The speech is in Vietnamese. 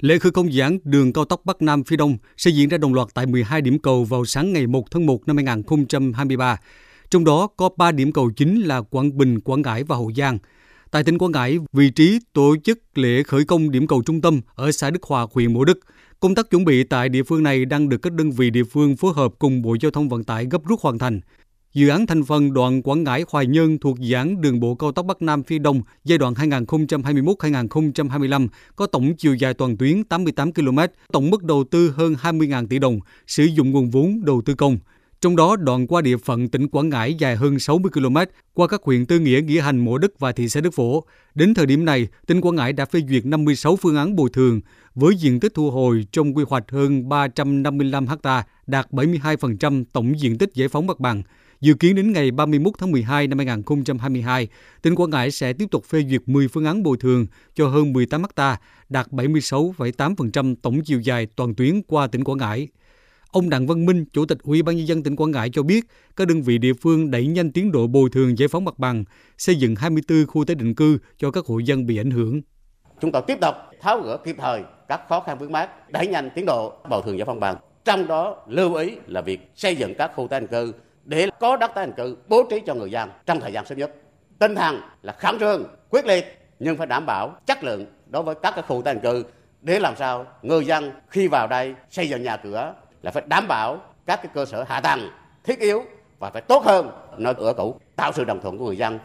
Lễ khởi công dự án đường cao tốc Bắc Nam phía Đông sẽ diễn ra đồng loạt tại 12 điểm cầu vào sáng ngày 1 tháng 1 năm 2023. Trong đó có 3 điểm cầu chính là Quảng Bình, Quảng Ngãi và Hậu Giang. Tại tỉnh Quảng Ngãi, vị trí tổ chức lễ khởi công điểm cầu trung tâm ở xã Đức Hòa, huyện Mộ Đức. Công tác chuẩn bị tại địa phương này đang được các đơn vị địa phương phối hợp cùng Bộ Giao thông Vận tải gấp rút hoàn thành. Dự án thành phần đoạn Quảng Ngãi Hoài Nhơn thuộc dự án đường bộ cao tốc Bắc Nam phía Đông giai đoạn 2021-2025 có tổng chiều dài toàn tuyến 88 km, tổng mức đầu tư hơn 20.000 tỷ đồng, sử dụng nguồn vốn đầu tư công. Trong đó, đoạn qua địa phận tỉnh Quảng Ngãi dài hơn 60 km, qua các huyện Tư Nghĩa, Nghĩa Hành, Mộ Đức và thị xã Đức Phổ. Đến thời điểm này, tỉnh Quảng Ngãi đã phê duyệt 56 phương án bồi thường, với diện tích thu hồi trong quy hoạch hơn 355 ha, đạt 72% tổng diện tích giải phóng mặt bằng. Dự kiến đến ngày 31 tháng 12 năm 2022, tỉnh Quảng Ngãi sẽ tiếp tục phê duyệt 10 phương án bồi thường cho hơn 18 ha, đạt 76,8% tổng chiều dài toàn tuyến qua tỉnh Quảng Ngãi. Ông Đặng Văn Minh, Chủ tịch Ủy ban nhân dân tỉnh Quảng Ngãi cho biết, các đơn vị địa phương đẩy nhanh tiến độ bồi thường giải phóng mặt bằng, xây dựng 24 khu tái định cư cho các hộ dân bị ảnh hưởng. Chúng tôi tiếp tục tháo gỡ kịp thời các khó khăn vướng mắc, đẩy nhanh tiến độ bồi thường giải phóng mặt bằng. Trong đó lưu ý là việc xây dựng các khu tái định cư để có đất tái định cư bố trí cho người dân trong thời gian sớm nhất. Tinh thần là khẩn trương, quyết liệt nhưng phải đảm bảo chất lượng đối với các cái khu tái định cư để làm sao người dân khi vào đây xây dựng nhà cửa là phải đảm bảo các cái cơ sở hạ tầng thiết yếu và phải tốt hơn nơi ở cũ tạo sự đồng thuận của người dân